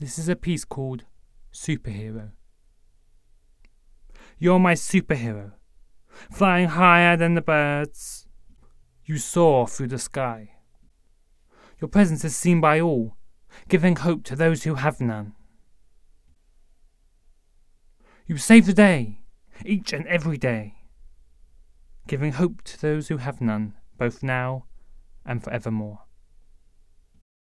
This is a piece called Superhero. You're my superhero, flying higher than the birds. You soar through the sky. Your presence is seen by all, giving hope to those who have none. You save the day, each and every day, giving hope to those who have none, both now and forevermore.